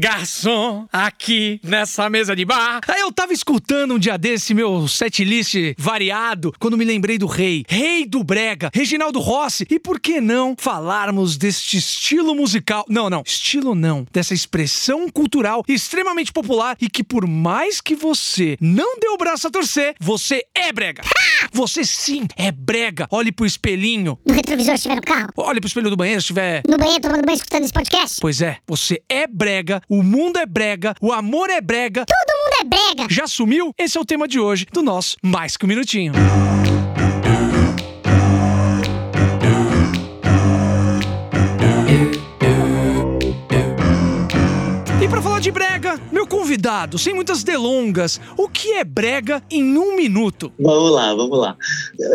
Garçom, aqui nessa mesa de bar. Aí eu tava escutando um dia desse meu setlist variado quando me lembrei do rei, rei do brega, Reginaldo Rossi. E por que não falarmos deste estilo musical? Não, não, estilo não, dessa expressão cultural extremamente popular e que por mais que você não dê o braço a torcer, você é brega. Você sim é brega. Olhe pro espelhinho. No retrovisor se estiver no carro. Olhe pro espelho do banheiro se estiver. No banheiro tomando banho escutando esse podcast. Pois é, você é brega, o mundo é brega, o amor é brega. Todo mundo é brega. Já sumiu? Esse é o tema de hoje do nosso Mais Que Um Minutinho. Sem muitas delongas, o que é brega em um minuto? Vamos lá, vamos lá.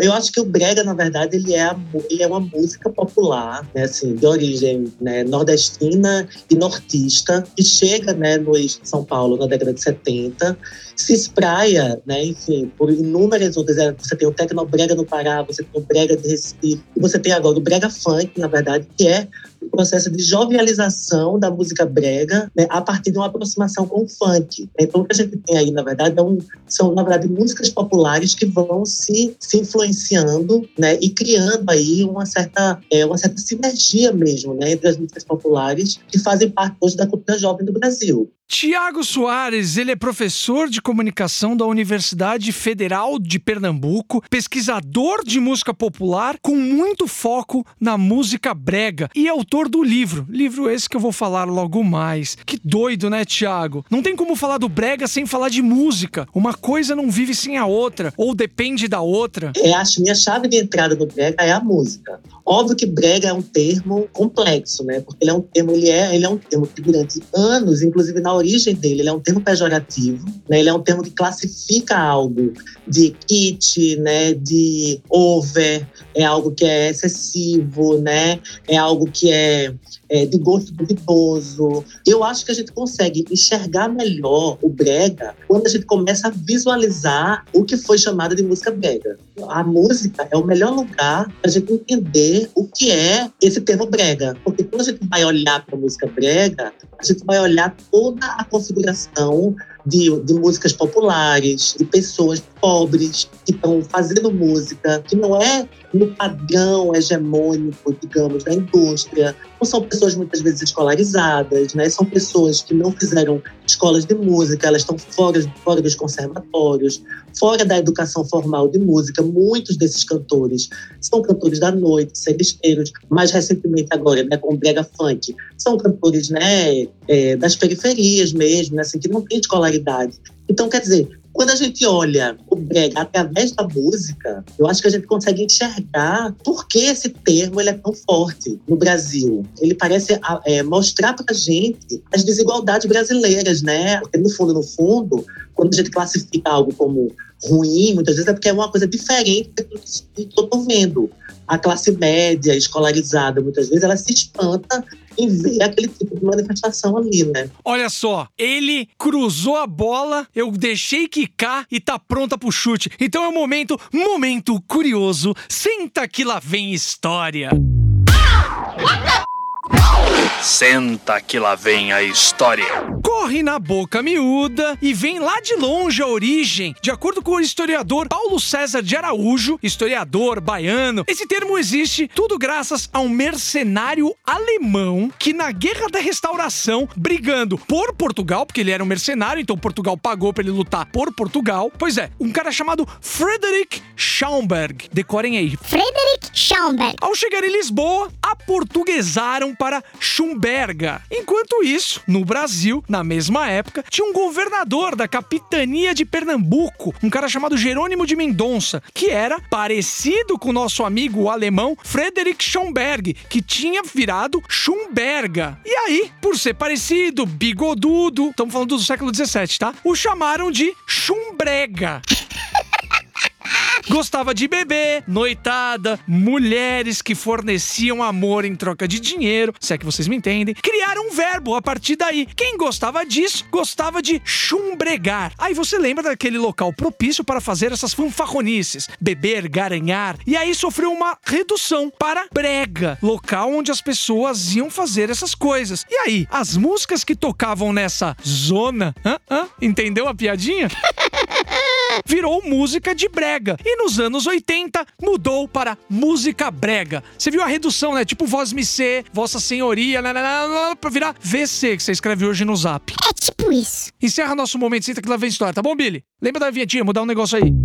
Eu acho que o brega, na verdade, ele é, ele é uma música popular, né, assim, de origem né, nordestina e nortista, que chega né, no eixo de São Paulo na década de 70, se espraia, né, enfim, por inúmeras outras. é, Você tem o tecnobrega no Pará, você tem o brega de Recife, e você tem agora o brega funk, na verdade, que é processo de jovialização da música brega né, a partir de uma aproximação com o funk. Então, o que a gente tem aí, na verdade, é um, são, na verdade, músicas populares que vão se, se influenciando né, e criando aí uma certa, é, uma certa sinergia mesmo né, entre as músicas populares que fazem parte hoje da cultura jovem do Brasil. Tiago Soares, ele é professor de comunicação da Universidade Federal de Pernambuco, pesquisador de música popular com muito foco na música brega e autor do livro. Livro esse que eu vou falar logo mais. Que doido, né, Tiago? Não tem como falar do brega sem falar de música. Uma coisa não vive sem a outra, ou depende da outra. É, a minha chave de entrada no brega é a música. Óbvio que brega é um termo complexo, né? Porque ele é um termo, ele é, ele é um termo que durante anos, inclusive na origem dele, ele é um termo pejorativo, né? Ele é um termo que classifica algo de kit, né? De over, é algo que é excessivo, né? É algo que é, é de gosto duvidoso. Eu acho que a gente consegue enxergar melhor o brega quando a gente começa a visualizar o que foi chamado de música brega. A música é o melhor lugar para a gente entender o que é esse termo brega. Porque quando a gente vai olhar para a música brega, a gente vai olhar toda a configuração de, de músicas populares, de pessoas pobres que estão fazendo música, que não é no padrão hegemônico, digamos, da indústria. Não são pessoas muitas vezes escolarizadas, né? São pessoas que não fizeram escolas de música, elas estão fora, fora dos conservatórios, fora da educação formal de música. Muitos desses cantores são cantores da noite, seresteiros, mais recentemente agora, né, com brega funk, são cantores, né, é, das periferias mesmo, né, assim, que não têm escolaridade. Então, quer dizer, quando a gente olha o brega através da música, eu acho que a gente consegue enxergar por que esse termo ele é tão forte no Brasil. Ele parece é, mostrar para a gente as desigualdades brasileiras, né? Porque no fundo, no fundo, quando a gente classifica algo como ruim, muitas vezes é porque é uma coisa diferente do que eu estou vendo. A classe média, escolarizada, muitas vezes, ela se espanta em ver aquele tipo de manifestação ali, né? Olha só, ele cruzou a bola, eu deixei quicar e tá pronta pro chute. Então é o momento, momento curioso. Senta que lá vem história. Senta que lá vem a história. Corre na boca miúda e vem lá de longe a origem. De acordo com o historiador Paulo César de Araújo, historiador baiano, esse termo existe tudo graças a um mercenário alemão que na Guerra da Restauração, brigando por Portugal, porque ele era um mercenário, então Portugal pagou para ele lutar por Portugal. Pois é, um cara chamado Frederick Schaumburg. Decorem aí, Frederick Schaumburg. ao chegar em Lisboa, aportuguesaram para Schumberga. Enquanto isso, no Brasil, na mesma época, tinha um governador da capitania de Pernambuco, um cara chamado Jerônimo de Mendonça, que era parecido com o nosso amigo alemão Frederick Schomberg, que tinha virado Schumberga. E aí, por ser parecido, bigodudo, estamos falando do século XVII, tá? O chamaram de Schumbrega. Gostava de beber, noitada, mulheres que forneciam amor em troca de dinheiro, se é que vocês me entendem. Criaram um verbo a partir daí. Quem gostava disso, gostava de chumbregar. Aí você lembra daquele local propício para fazer essas fanfarronices, beber, garanhar. E aí sofreu uma redução para brega, local onde as pessoas iam fazer essas coisas. E aí, as músicas que tocavam nessa zona, hã, hã, entendeu a piadinha? virou música de brega. E nos anos 80 mudou para música brega. Você viu a redução, né? Tipo voz me ser, vossa senhoria, né, né, né, pra virar VC que você escreve hoje no Zap. É tipo isso. Encerra nosso momento, senta que lá vem história, tá bom, Billy? Lembra da vinhetinha, mudar um negócio aí.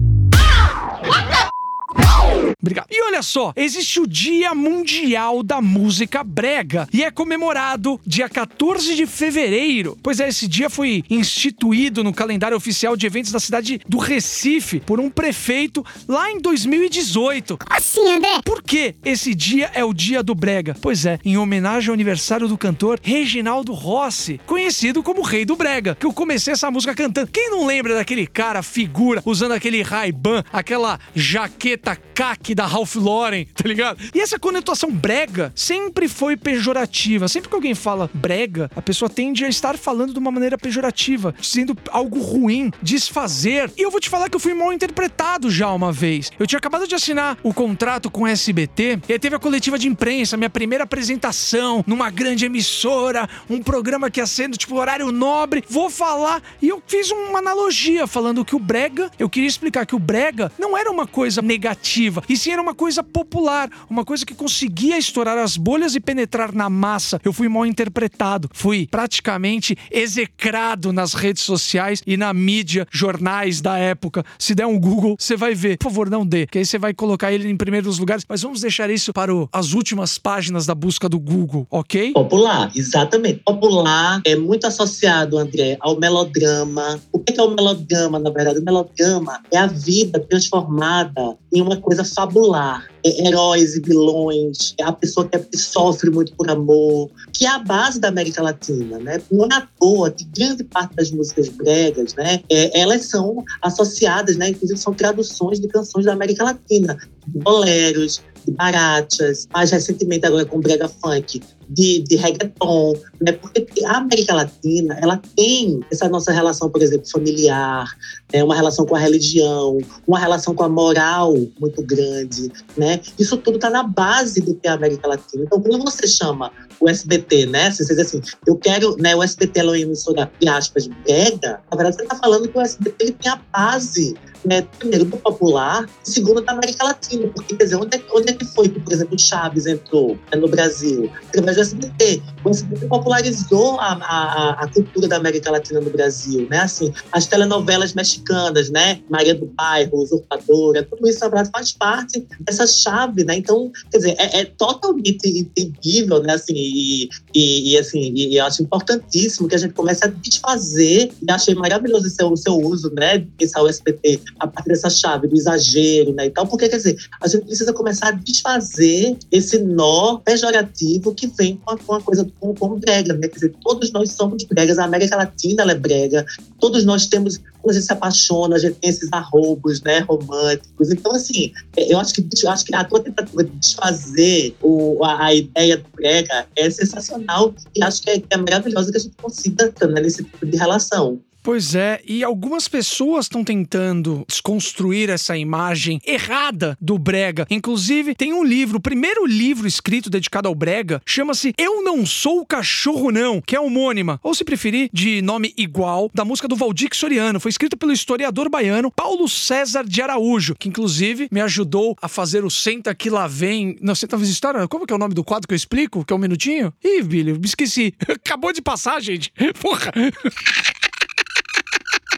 Obrigado. E olha só, existe o Dia Mundial da Música Brega e é comemorado dia 14 de fevereiro. Pois é, esse dia foi instituído no calendário oficial de eventos da cidade do Recife por um prefeito lá em 2018. Como assim, André? Por que esse dia é o dia do Brega? Pois é, em homenagem ao aniversário do cantor Reginaldo Rossi, conhecido como Rei do Brega, que eu comecei essa música cantando. Quem não lembra daquele cara, figura, usando aquele Ray-Ban, aquela jaqueta caque da Ralph Lauren, tá ligado? E essa conotação brega sempre foi pejorativa. Sempre que alguém fala brega, a pessoa tende a estar falando de uma maneira pejorativa, sendo algo ruim, desfazer. E eu vou te falar que eu fui mal interpretado já uma vez. Eu tinha acabado de assinar o contrato com o SBT e aí teve a coletiva de imprensa, minha primeira apresentação numa grande emissora, um programa que ia sendo tipo horário nobre. Vou falar e eu fiz uma analogia falando que o brega, eu queria explicar que o brega não era uma coisa negativa, e sim era uma coisa popular, uma coisa que conseguia estourar as bolhas e penetrar na massa. Eu fui mal interpretado, fui praticamente execrado nas redes sociais e na mídia, jornais da época. Se der um Google, você vai ver. Por favor, não dê, que aí você vai colocar ele em primeiros lugares. Mas vamos deixar isso para o, as últimas páginas da busca do Google, ok? Popular, exatamente. Popular é muito associado, André, ao melodrama. O que é o melodrama, na verdade? O melodrama é a vida transformada em uma coisa fabular. É heróis e vilões, é a pessoa que, sofre muito por amor, que é a base da América Latina, né? Não é à toa que grande parte das músicas bregas, né, é, elas são associadas, né, inclusive são traduções de canções da América Latina, boleros, de barachas, mais recentemente agora com brega funk, de, de reggaeton, né? Porque a América Latina, ela tem essa nossa relação, por exemplo, familiar, né? uma relação com a religião, uma relação com a moral muito grande, né? Isso tudo está na base do que é a América Latina. Então, quando você chama o SBT, né? Você diz assim, eu quero, né? O SBT é uma emissora, de aspas, brega, na verdade você está falando que o SBT ele tem a base né, primeiro do popular e segundo da América Latina. Porque, quer dizer, onde é, onde é que foi que, por exemplo, Chaves entrou né, no Brasil? Através do SBT. O SBT popularizou a, a, a, cultura da América Latina no Brasil, né? Assim, as telenovelas mexicanas, né? Maria do Bairro, Usurpadora, tudo isso, faz parte dessa chave, né? Então, quer dizer, é, é totalmente entendível, né? Assim, e, e, e assim, e, eu acho importantíssimo que a gente comece a desfazer, e achei maravilhoso o seu, seu uso, né? De pensar o SBT a partir dessa chave do exagero, né, e tal, porque, quer dizer, a gente precisa começar a desfazer esse nó pejorativo que vem com a, com a coisa com, com brega, né, quer dizer, todos nós somos bregas, a América Latina, ela é brega, todos nós temos, quando a gente se apaixona, a gente tem esses arrobos, né, românticos, então, assim, eu acho que, eu acho que a tua tentativa de desfazer o, a, a ideia do brega é sensacional e acho que é, é maravilhoso que a gente consiga né, nesse tipo de relação. Pois é, e algumas pessoas estão tentando desconstruir essa imagem errada do Brega. Inclusive, tem um livro, o primeiro livro escrito dedicado ao Brega, chama-se Eu Não Sou Cachorro Não, que é homônima, ou se preferir, de nome igual, da música do Valdir Soriano. Foi escrito pelo historiador baiano Paulo César de Araújo, que inclusive me ajudou a fazer o Senta Que Lá Vem. Não, Senta Vez História? Como que é o nome do quadro que eu explico? Que é um minutinho? Ih, Billy, me esqueci. Acabou de passar, gente. Porra.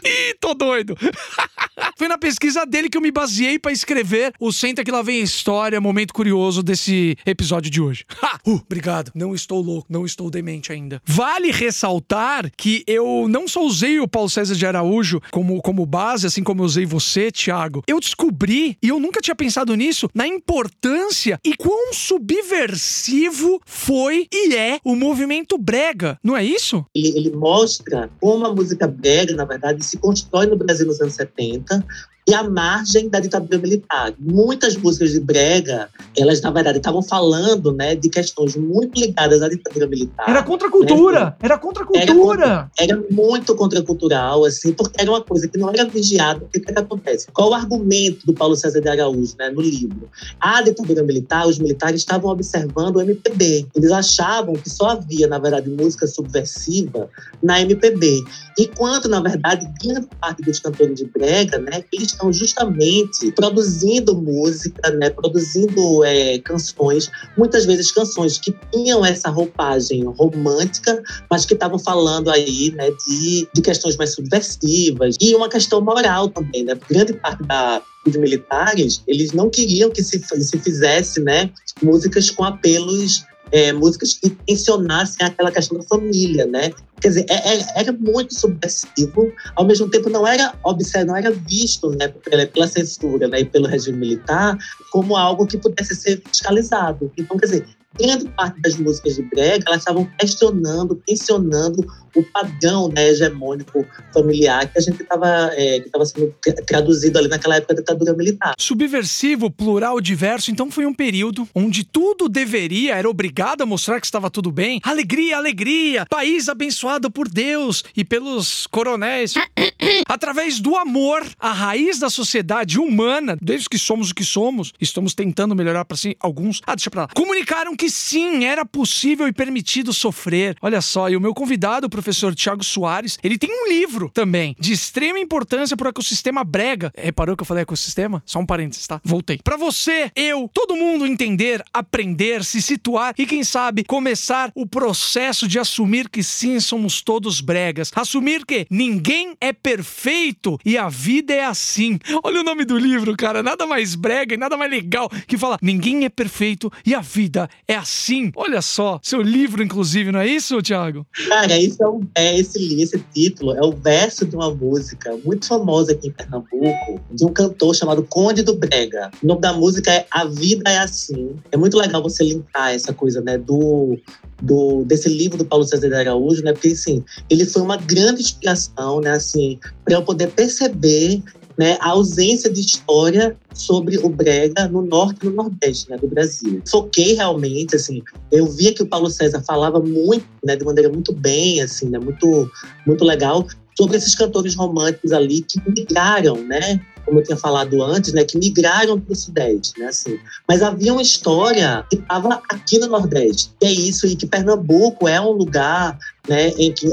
Ih, tô doido. Foi na pesquisa dele que eu me baseei para escrever o Senta que lá vem a história, momento curioso desse episódio de hoje. Ha! Uh, obrigado. Não estou louco, não estou demente ainda. Vale ressaltar que eu não só usei o Paulo César de Araújo como, como base, assim como eu usei você, Thiago. Eu descobri, e eu nunca tinha pensado nisso, na importância e quão subversivo foi e é o movimento brega. Não é isso? Ele, ele mostra como a música brega, na verdade, se constrói no Brasil nos anos 70, e à margem da ditadura militar. Muitas músicas de brega, elas na verdade estavam falando, né, de questões muito ligadas à ditadura militar. Era contra a cultura, né? era contra a cultura. Era, era muito contracultural, assim, porque era uma coisa que não era vigiada. O que, que acontece? Qual o argumento do Paulo César de Araújo, né, no livro? A ditadura militar, os militares estavam observando o MPB. Eles achavam que só havia, na verdade, música subversiva na MPB. Enquanto, na verdade, grande parte dos cantores de brega, né, eles estão justamente produzindo música, né, produzindo é, canções, muitas vezes canções que tinham essa roupagem romântica, mas que estavam falando aí né, de, de questões mais subversivas e uma questão moral também. Né? Grande parte da, dos militares, eles não queriam que se, se fizesse né, músicas com apelos é, músicas que tensionassem aquela questão da família, né? Quer dizer, é, é, era muito subversivo, ao mesmo tempo não era observado, não era visto né, pela, pela, censura né, e pelo regime militar como algo que pudesse ser fiscalizado. Então, quer dizer, grande parte das músicas de brega, elas estavam questionando, tensionando o padrão né, hegemônico familiar que a gente estava é, que sendo traduzido ali naquela época da ditadura militar. Subversivo, plural, diverso, então foi um período onde tudo deveria, era obrigado a mostrar que estava tudo bem. Alegria, alegria, país abençoado por Deus e pelos coronéis. Através do amor, a raiz da sociedade humana, desde que somos o que somos, estamos tentando melhorar para si alguns. Ah, deixa pra lá. Comunicaram que sim, era possível e permitido sofrer. Olha só, e o meu convidado, o professor Tiago Soares, ele tem um livro também de extrema importância para o ecossistema brega. Reparou que eu falei ecossistema? Só um parênteses, tá? Voltei. Para você, eu, todo mundo entender, aprender, se situar e quem sabe começar o processo de assumir que sim, somos todos bregas. Assumir que ninguém é perfeito e a vida é assim. Olha o nome do livro, cara, nada mais brega e nada mais legal que falar ninguém é perfeito e a vida é é assim. Olha só, seu livro, inclusive, não é isso, Thiago? Cara, isso é, um, é esse, esse título, é o verso de uma música muito famosa aqui em Pernambuco, de um cantor chamado Conde do Brega. O nome da música é A Vida é Assim. É muito legal você linkar essa coisa, né, do, do, desse livro do Paulo César de Araújo, né? Porque assim, ele foi uma grande inspiração, né? Assim, para eu poder perceber né, a ausência de história sobre o brega no norte e no nordeste né, do Brasil. Foquei realmente, assim, eu via que o Paulo César falava muito, né, de maneira muito bem, assim, né, muito, muito legal, sobre esses cantores românticos ali que migraram, né, como eu tinha falado antes, né, que migraram para o Sudeste, né, assim. Mas havia uma história que estava aqui no Nordeste. E é isso, e que Pernambuco é um lugar, né, em que,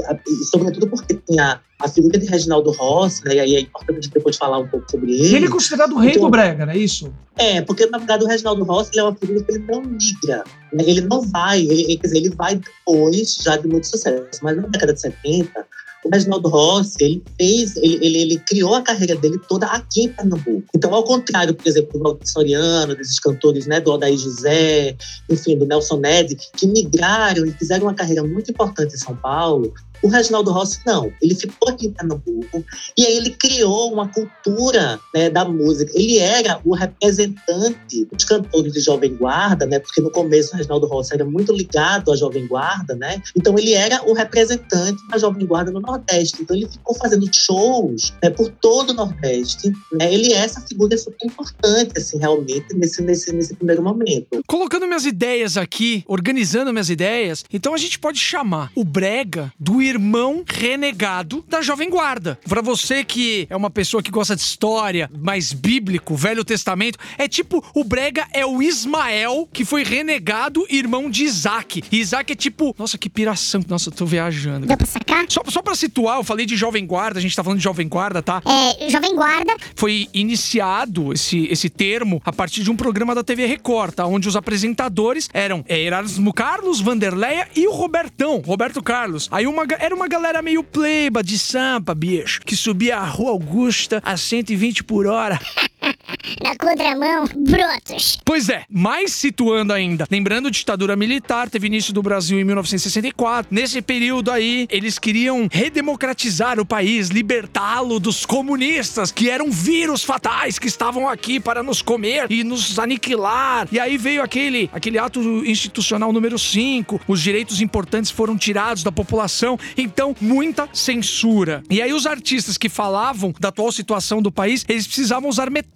sobretudo porque tinha a figura de Reginaldo Rossi, né, e aí é importante depois falar um pouco sobre ele. Ele é considerado o rei então, do brega, não é isso? É, porque na verdade o Reginaldo Rossi é uma figura que ele não migra, né, ele não vai, ele, quer dizer, ele vai depois já de muito sucesso, mas na década de 70 o Reginaldo Rossi, ele fez, ele, ele, ele, criou a carreira dele toda aqui em Pernambuco. Então, ao contrário, por exemplo, do Valdir Soriano, desses cantores, né, do Odaí José, enfim, do Nelson Ned, que migraram e fizeram uma carreira muito importante em São Paulo, o Reginaldo Rossi, não. Ele ficou aqui em Pernambuco e aí ele criou uma cultura né, da música. Ele era o representante dos cantores de Jovem Guarda, né? Porque no começo o Reginaldo Rossi era muito ligado à Jovem Guarda, né? Então ele era o representante da Jovem Guarda no Nordeste. Então ele ficou fazendo shows né, por todo o Nordeste. Né? Ele é essa figura super importante, assim, realmente, nesse, nesse, nesse primeiro momento. Colocando minhas ideias aqui, organizando minhas ideias, então a gente pode chamar o Brega do irmão renegado da Jovem Guarda. Para você que é uma pessoa que gosta de história, mais bíblico, Velho Testamento, é tipo o Brega é o Ismael que foi renegado irmão de Isaac. E Isaac é tipo, nossa, que piração. Nossa, eu tô viajando. Deu pra sacar? Só, só pra situar, eu falei de Jovem Guarda, a gente tá falando de Jovem Guarda, tá? É, Jovem Guarda. Foi iniciado esse, esse termo a partir de um programa da TV Record, tá? Onde os apresentadores eram é, Erasmo Carlos, Vanderleia e o Robertão, Roberto Carlos. Aí uma, era uma galera meio pleiba de sampa, bicho, que subia a Rua Augusta a 120 por hora. Na contramão, brotos. Pois é, mais situando ainda, lembrando ditadura militar, teve início do Brasil em 1964. Nesse período aí, eles queriam redemocratizar o país, libertá-lo dos comunistas, que eram vírus fatais que estavam aqui para nos comer e nos aniquilar. E aí veio aquele, aquele ato institucional número 5, os direitos importantes foram tirados da população, então muita censura. E aí os artistas que falavam da atual situação do país, eles precisavam usar metáforas.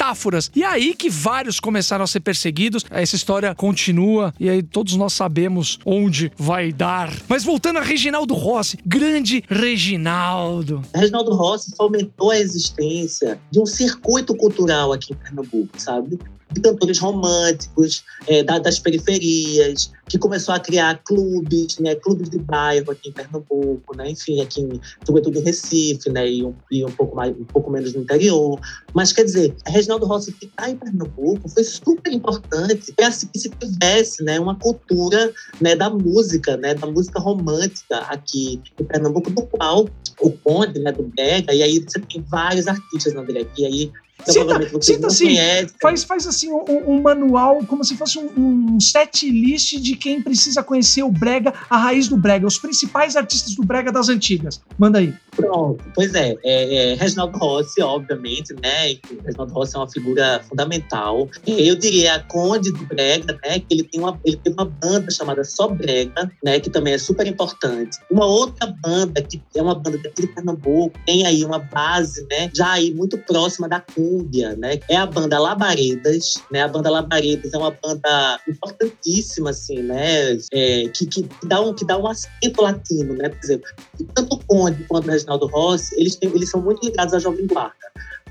E aí que vários começaram a ser perseguidos. Essa história continua e aí todos nós sabemos onde vai dar. Mas voltando a Reginaldo Rossi, grande Reginaldo. Reginaldo Rossi fomentou a existência de um circuito cultural aqui em Pernambuco, sabe? De cantores românticos, é, das periferias, que começou a criar clubes, né, clubes de bairro aqui em Pernambuco, né, enfim, aqui em, sobretudo em Recife, né, e um, e um pouco mais, um pouco menos no interior. Mas quer dizer, Reginaldo Rossi ficar em Pernambuco foi super importante para que se tivesse, né, uma cultura, né, da música, né, da música romântica aqui em Pernambuco, do qual o Conde, né, do Brega, e aí você tem vários artistas, André, que aí Cita, cita assim, faz, faz assim um, um, manual, como se fosse um, um set list de quem precisa conhecer o Brega, a raiz do Brega, os principais artistas do Brega das antigas. Manda aí. Pronto, pois é, é, é Reginaldo Rossi, obviamente, né? Reginaldo Rossi é uma figura fundamental. Eu diria a Conde do Brega, né? Que ele tem uma, ele tem uma banda chamada Só Brega, né? Que também é super importante. Uma outra banda que é uma banda daqui de Pernambuco, tem aí uma base, né? Já aí muito próxima da Né? É a banda Labaredas, né? A banda Labaredas é uma banda importantíssima, assim, né? É, que, que, dá um, que dá um acento latino, né? Por exemplo, tanto o Conde quanto o Reginaldo Rossi, eles, têm, eles são muito ligados à Jovem Guarda.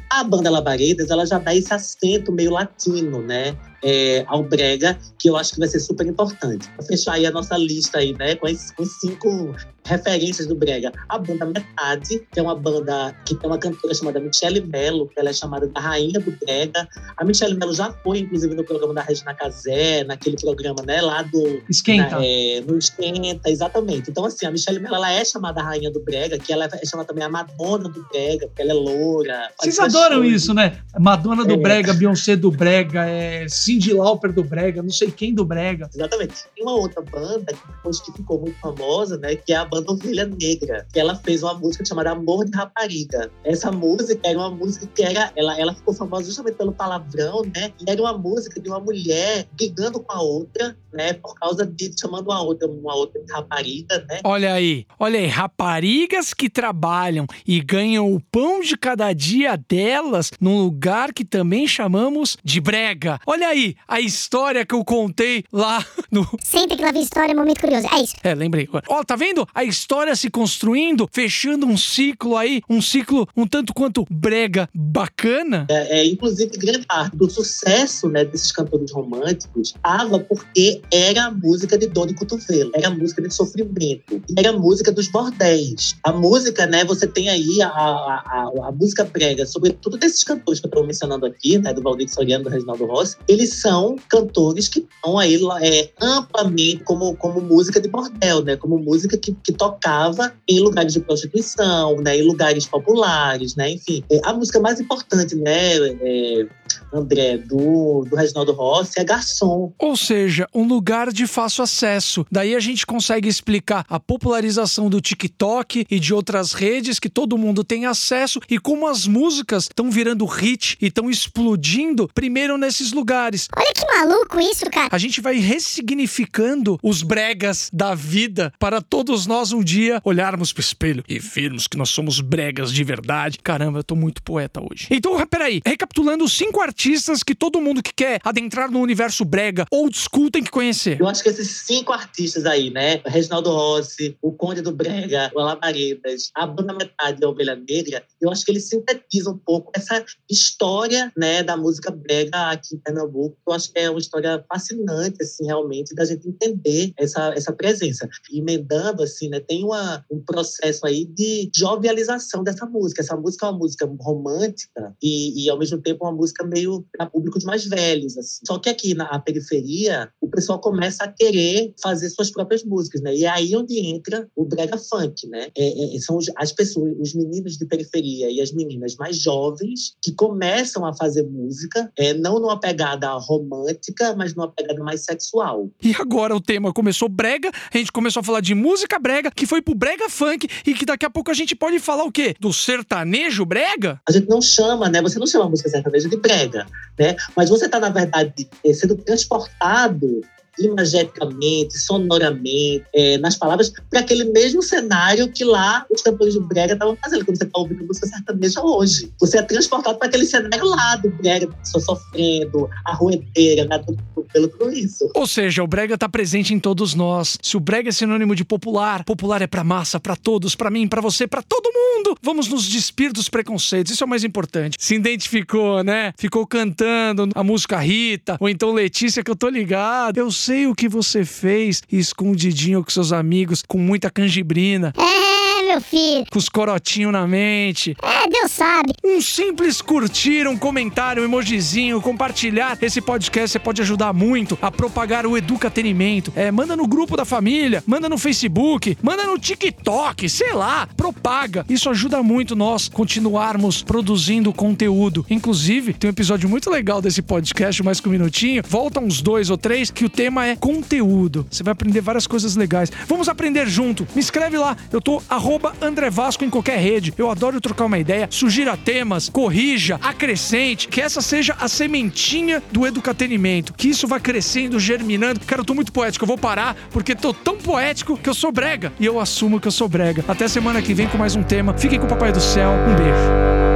A banda Labaredas, ela já dá esse acento meio latino, né? É, ao brega, que eu acho que vai ser super importante. Vou fechar aí a nossa lista aí, né, com, esses, com cinco referências do brega. A banda Metade, que é uma banda que tem uma cantora chamada Michelle Mello, que ela é chamada da rainha do brega. A Michelle Mello já foi, inclusive, no programa da Regina Casé, naquele programa, né, lá do... Esquenta. Na, é, no Esquenta, exatamente. Então, assim, a Michelle Mello, ela é chamada rainha do brega, que ela é chamada também a Madonna do brega, porque ela é loura. Vocês adoram isso, né? Madonna do é. brega, Beyoncé do brega, é... Cindy Lauper do Brega, não sei quem do Brega. Exatamente. Tem uma outra banda que depois que ficou muito famosa, né? Que é a banda Ovelha Negra. Que ela fez uma música chamada Amor de Rapariga. Essa música era uma música que era. Ela, ela ficou famosa justamente pelo palavrão, né? E era uma música de uma mulher brigando com a outra, né? Por causa de chamando uma outra, uma outra de rapariga, né? Olha aí, olha aí, raparigas que trabalham e ganham o pão de cada dia delas num lugar que também chamamos de brega. Olha aí, a história que eu contei lá no. Sempre que lá vi história é um momento curioso. É isso. É, lembrei. Ó, tá vendo? A história se construindo, fechando um ciclo aí, um ciclo um tanto quanto brega bacana. É, é inclusive, grande parte do sucesso né, desses cantores românticos estava porque era a música de dor de cotovelo, era a música de sofrimento, era a música dos bordéis. A música, né, você tem aí a, a, a, a música brega, sobretudo desses cantores que eu estou mencionando aqui, né, do Valdir Soriano, do Reginaldo Rossi, eles são cantores que estão aí é, amplamente como, como música de bordel, né? Como música que, que tocava em lugares de prostituição, né? Em lugares populares, né? Enfim, é, a música mais importante, né? É, André, do, do Reginaldo Rossi é garçom. Ou seja, um lugar de fácil acesso. Daí a gente consegue explicar a popularização do TikTok e de outras redes que todo mundo tem acesso e como as músicas estão virando hit e estão explodindo primeiro nesses lugares. Olha que maluco isso, cara. A gente vai ressignificando os bregas da vida para todos nós um dia olharmos pro espelho e vermos que nós somos bregas de verdade. Caramba, eu tô muito poeta hoje. Então, peraí, recapitulando os cinco artistas artistas que todo mundo que quer adentrar no universo brega old school tem que conhecer? Eu acho que esses cinco artistas aí, né? Reginaldo Rossi, o Conde do Brega, o Alabaredas, a banda Metade da Ovelha Negra, eu acho que eles sintetizam um pouco essa história, né, da música brega aqui em Pernambuco. Eu acho que é uma história fascinante, assim, realmente, da gente entender essa, essa presença. Emendando, assim, né, tem uma, um processo aí de jovialização dessa música. Essa música é uma música romântica e, e ao mesmo tempo, uma música meio meio para públicos mais velhos. Assim. Só que aqui na periferia, o pessoal começa a querer fazer suas próprias músicas, né? E é aí onde entra o brega funk, né? É, é, são as pessoas, os meninos de periferia e as meninas mais jovens que começam a fazer música, é, não numa pegada romântica, mas numa pegada mais sexual. E agora o tema começou brega, a gente começou a falar de música brega, que foi pro brega funk e que daqui a pouco a gente pode falar o quê? Do sertanejo brega? A gente não chama, né? Você não chama a música sertaneja de brega, né? Mas você tá, na verdade, sendo transportado imageticamente, sonoramente, é, nas palavras, para aquele mesmo cenário que lá os cantores do Brega estavam fazendo, quando você está ouvindo música sertaneja hoje. Você é transportado para aquele cenário lá do Brega, pessoa sofrendo, a ruedeira, né, pelo tudo isso. Ou seja, o Brega está presente em todos nós. Se o Brega é sinônimo de popular, popular é para massa, para todos, para mim, para você, para todo mundo. Vamos nos despir dos preconceitos, isso é o mais importante. Se identificou, né? Ficou cantando a música Rita, ou então Letícia, que eu tô ligado. Eu sei o que você fez escondidinho com seus amigos, com muita canjibrina. Meu filho. Com os corotinhos na mente. É, Deus sabe. Um simples curtir, um comentário, um emojizinho, compartilhar esse podcast, você pode ajudar muito a propagar o educatenimento. É, manda no grupo da família, manda no Facebook, manda no TikTok, sei lá, propaga. Isso ajuda muito nós continuarmos produzindo conteúdo. Inclusive, tem um episódio muito legal desse podcast, mais que um minutinho. Volta uns dois ou três, que o tema é conteúdo. Você vai aprender várias coisas legais. Vamos aprender junto. Me escreve lá. Eu tô arroba André Vasco em qualquer rede. Eu adoro trocar uma ideia. Sugira temas, corrija, acrescente. Que essa seja a sementinha do educatenimento. Que isso vá crescendo, germinando. Cara, eu tô muito poético. Eu vou parar porque tô tão poético que eu sou brega. E eu assumo que eu sou brega. Até semana que vem com mais um tema. Fiquem com o Papai do Céu. Um beijo.